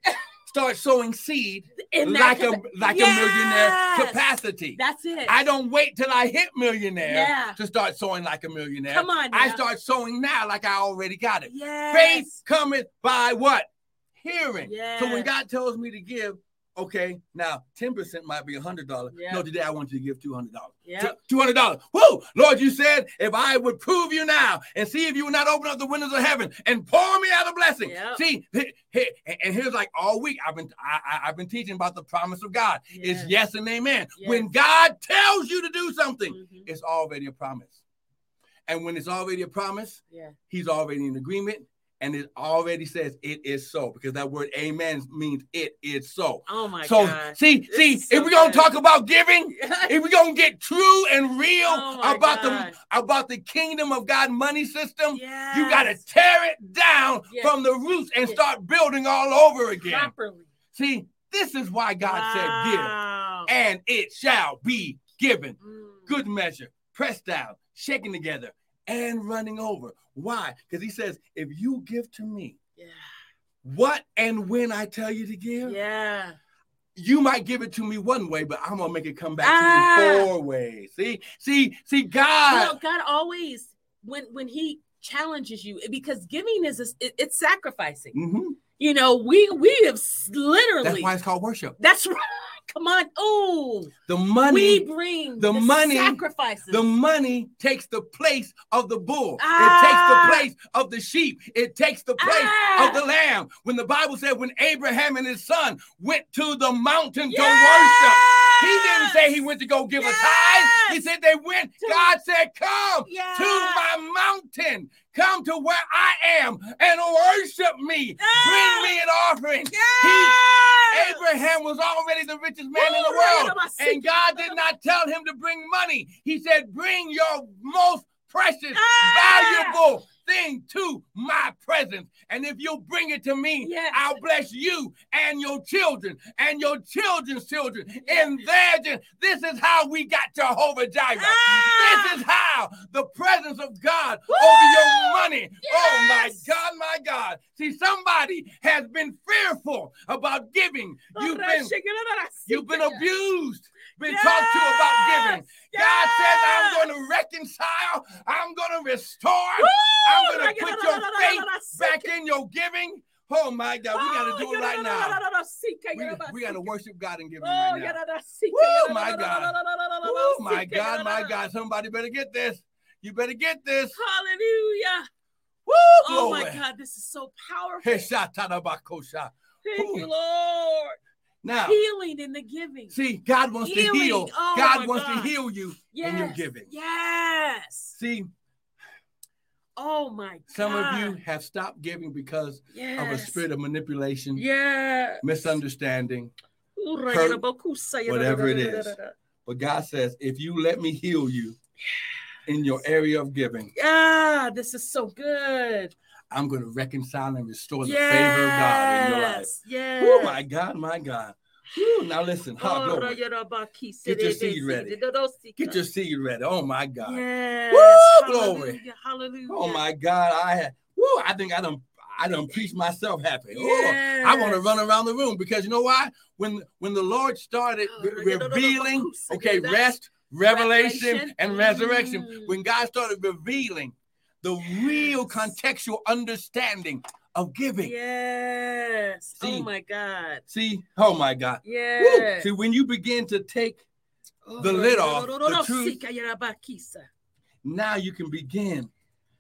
start sowing seed In that like a like Yes. a millionaire capacity. That's it. I don't wait till I hit millionaire Yeah. to start sowing like a millionaire. Come on. I start sowing now like I already got it. Yes. Faith cometh by what? Hearing. So when God tells me to give, okay, now 10% might be $100. Yeah. No, today I want you to give $200. Yep. $200. Woo! Lord, you said if I would prove you now and see if you would not open up the windows of heaven and pour me out a blessing. Yep. See, and here's like all week I've been I, have been teaching about the promise of God. It's Yes. yes and amen. Yes. When God tells you to do something, Mhm. it's already a promise. And when it's already a promise, Yeah. he's already in agreement and it already says it is so because that word amen means it is so. Oh my God. so God. see, This see, is if we're gonna talk about giving, *laughs* if we're gonna get true and real Oh about God. the about the kingdom of God money system, yes. you gotta tear it down Yes. from the roots and Yes. start building all over again. properly. See, this is why God said give, and it shall be given Mm. good measure, pressed down, shaken together, and running over. Why? Because he says, if you give to me Yeah. what and when I tell you to give, Yeah. you might give it to me one way, but I'm gonna make it come back Ah. to you four ways. See, see, see, God. Well, God always when when He challenges you because giving is a, it- it's sacrificing. Mhm. You know, we we have literally. That's why it's called worship. That's *laughs* right. Oh, The money we bring the money- sacrifices. the money takes the place of the bull. Ah. It takes the place of the sheep. It takes the place Ah. of the lamb. When the Bible said when Abraham and his son went to the mountain to worship, he didn't say he went to go give a tithe. He said they went. To- God said, "Come to my mountain. Come to where I am and worship me. Bring me an offering." Yes! Abraham was already the richest man in the world, and God did not tell him to bring money. He said, "Bring your most precious, valuable thing to my presence, and if you bring it to me, Yes. I'll bless you and your children and your children's children in their This is how we got Jehovah Jireh. Ah! This is how the presence of God Woo! over your money. Oh my God, my God. See, somebody has been fearful about giving. You've been You've been abused, been talked to about giving. God says, I'm going to reconcile, I'm going to restore, I'm going to put your faith back in your giving. Oh my God, we got to do it right now. We, we got to worship God and give Him Oh, right now. Woo, my God. Oh my God, my God. Somebody better get this. You better get this. Hallelujah. Woo, Oh my God, this is so powerful. Thank you, Lord. Now, Healing in the giving. see, God wants to heal. Oh, God wants God. to heal you in your giving. Yes. See, Oh my God. some of you have stopped giving because yes. of a spirit of manipulation, Yeah. misunderstanding. whatever it is. But God says, if you let me heal you in your area of giving, Yeah, this is so good. I'm going to reconcile and restore the favor of God in your life. Yes. Yes. Oh my God, my God. Whew, now listen, huh, Oh. Get your seed ready. Get your seed ready. Oh my God. Yes. Woo, glory. Hallelujah. Hallelujah. Oh my God. I had woo, I think I done I done preached myself happy. Oh, Yes. I want to run around the room because you know why? When when the Lord started Oh, re- revealing, okay, rest, revelation, Revelation. and resurrection. Mm. When God started revealing the real contextual understanding of giving. Yes. See. oh my God. See, oh my God. Woo. Yes. See, when you begin to take Oh, the lid off, no, no, the truth. Now you can begin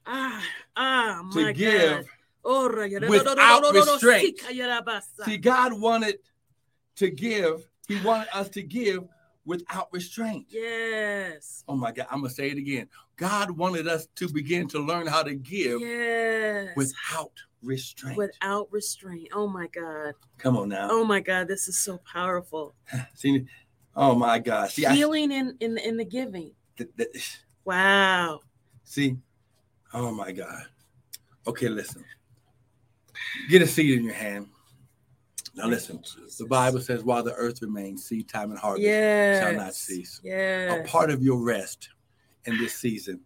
Ah, ah, to my give God. Oh, without restraint. sika- ya- ra- basa. See, God wanted to give, He wanted us to give without restraint. Yes. Oh my God, I'm gonna say it again. God wanted us to begin to learn how to give Yes. without restraint. Without restraint. Oh my God. Come on now. Oh my God. This is so powerful. *laughs* See, oh my God. See, I, Healing in, in in the giving. Wow. see, oh my God. Okay, listen. Get a seed in your hand. Now listen. The Bible says, "While the earth remains, seed time and harvest Yes. shall not cease." Yes. A part of your rest in this season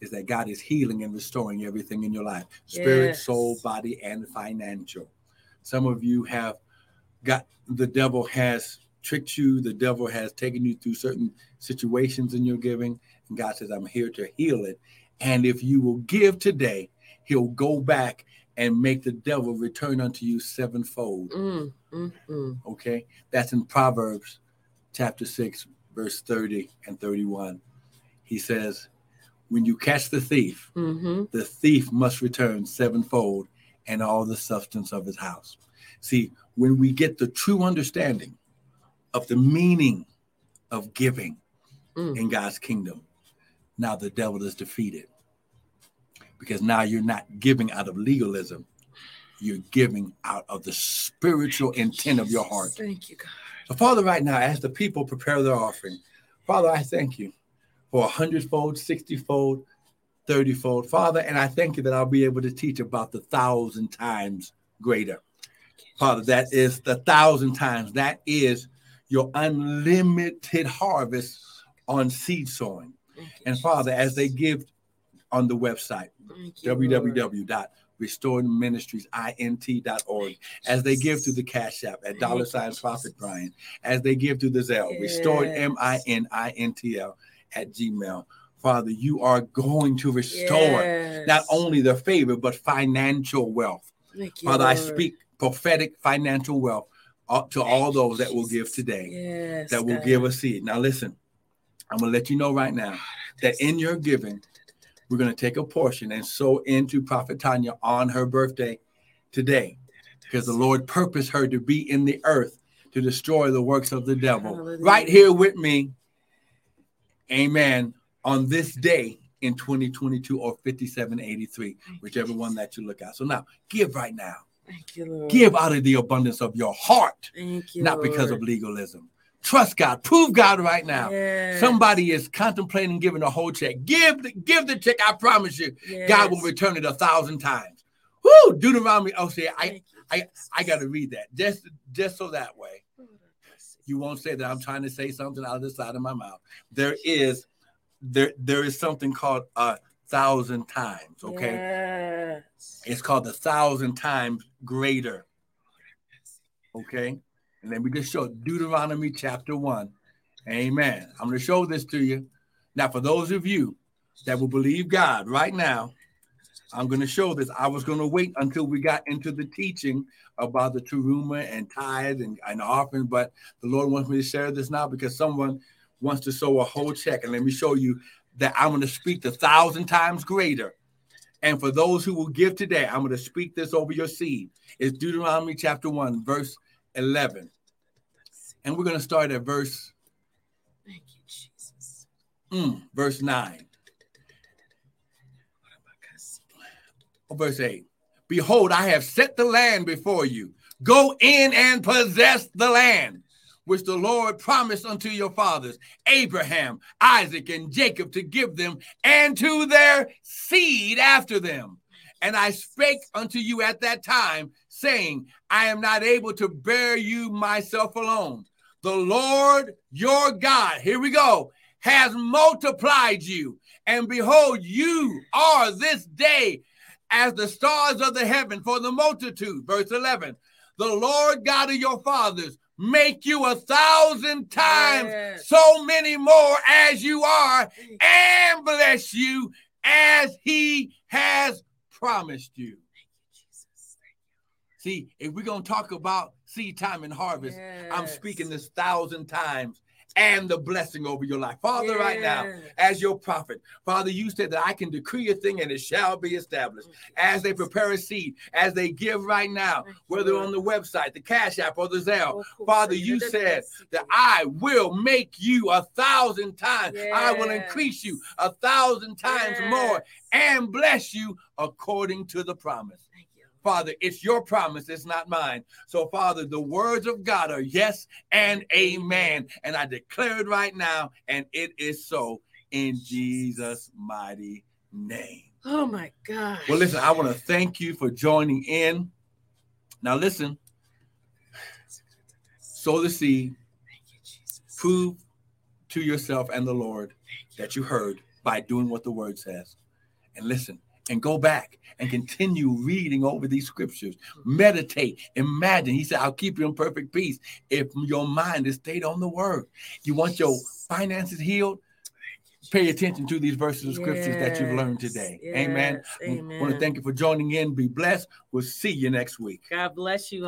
is that God is healing and restoring everything in your life spirit, Yes. soul, body, and financial. Some of you have got the devil has tricked you, the devil has taken you through certain situations in your giving, and God says, I'm here to heal it. And if you will give today, he'll go back and make the devil return unto you sevenfold. Mm, mm, mm. Okay, that's in Proverbs chapter 6, verse 30 and 31. He says, When you catch the thief, hmm the thief must return sevenfold and all the substance of his house. See, when we get the true understanding of the meaning of giving Mm. in God's kingdom, now the devil is defeated. Because now you're not giving out of legalism, you're giving out of the spiritual intent of your heart. Thank you, God. So, Father, right now, as the people prepare their offering, Father, I thank you for a hundredfold, sixtyfold, thirtyfold, Father, and I thank you that I'll be able to teach about the thousand times greater. Father, that is the thousand times. That is your unlimited harvest on seed sowing. And Father, as they give on the website, Thank you, Lord. www.restoredministriesint.org, as they give through the Cash App at dollar sign Prophet Brian, as they give through the Zelle, restored. M I N I N T L at Gmail. Father, you are going to restore Yes. not only the favor, but financial wealth. Thank you, Father, I speak prophetic financial wealth uh, to all those that will give today Yes, that will God. give a seed. Now, listen, I'm going to let you know right now that in your giving, we're going to take a portion and sow into Prophet Tanya on her birthday today because the Lord purposed her to be in the earth to destroy the works of the devil. Hallelujah. Right here with me, amen, on this day in 2022 or 5783, whichever one that you look at. So now, give right now. Thank you, Lord. Give out of the abundance of your heart, Thank you, not because of legalism. Trust God. Prove God right now. Yes. Somebody is contemplating giving a whole check. Give the, give the check. I promise you, Yes. God will return it a thousand times. Woo! Deuteronomy. Oh, see, I Thank I I got to read that just just so that way you won't say that I'm trying to say something out of the side of my mouth. There is there there is something called a thousand times. Okay, Yes. it's called a thousand times greater. Okay, and then we just show Deuteronomy chapter one. Amen. I'm going to show this to you. Now, for those of you that will believe God right now, I'm going to show this. I was going to wait until we got into the teaching about the teruma and tithe and, and offering, but the Lord wants me to share this now because someone wants to sow a whole check. And let me show you that I'm going to speak the thousand times greater. And for those who will give today, I'm going to speak this over your seed. It's Deuteronomy chapter 1, verse 11. And we're going to start at verse Thank you, Jesus. mm, verse 9. Verse 8 Behold, I have set the land before you. Go in and possess the land which the Lord promised unto your fathers, Abraham, Isaac, and Jacob, to give them and to their seed after them. And I spake unto you at that time, saying, I am not able to bear you myself alone. The Lord your God, here we go, has multiplied you. And behold, you are this day as the stars of the heaven for the multitude. Verse 11 The Lord God of your fathers make you a thousand times Yes. so many more as you are, and bless you as he has promised you. See, if we're going to talk about seed time and harvest, I'm speaking this thousand times and the blessing over your life. Father, right now, as your prophet, Father, you said that I can decree a thing and it shall be established. As they prepare a seed, as they give right now, whether on the website, the Cash App, or the Zelle, Oh. Father, you said that I will make you a thousand times. I will increase you a thousand times Yes. more and bless you according to the promise. Father, it's your promise, it's not mine. So, Father, the words of God are yes and amen. And I declare it right now, and it is so in Jesus' mighty name. Oh my God. Well, listen, I want to thank you for joining in. Now, listen, sow the seed, Thank you, Jesus. prove to yourself and the Lord that you heard by doing what the word says. And listen, and go back and continue reading over these scriptures. Meditate, imagine. He said, I'll keep you in perfect peace if your mind is stayed on the word. You want your finances healed? Pay attention to these verses of scriptures that you've learned Yes, today. Amen. yes, I want to thank you for joining in. Be blessed. We'll see you next week. God bless you.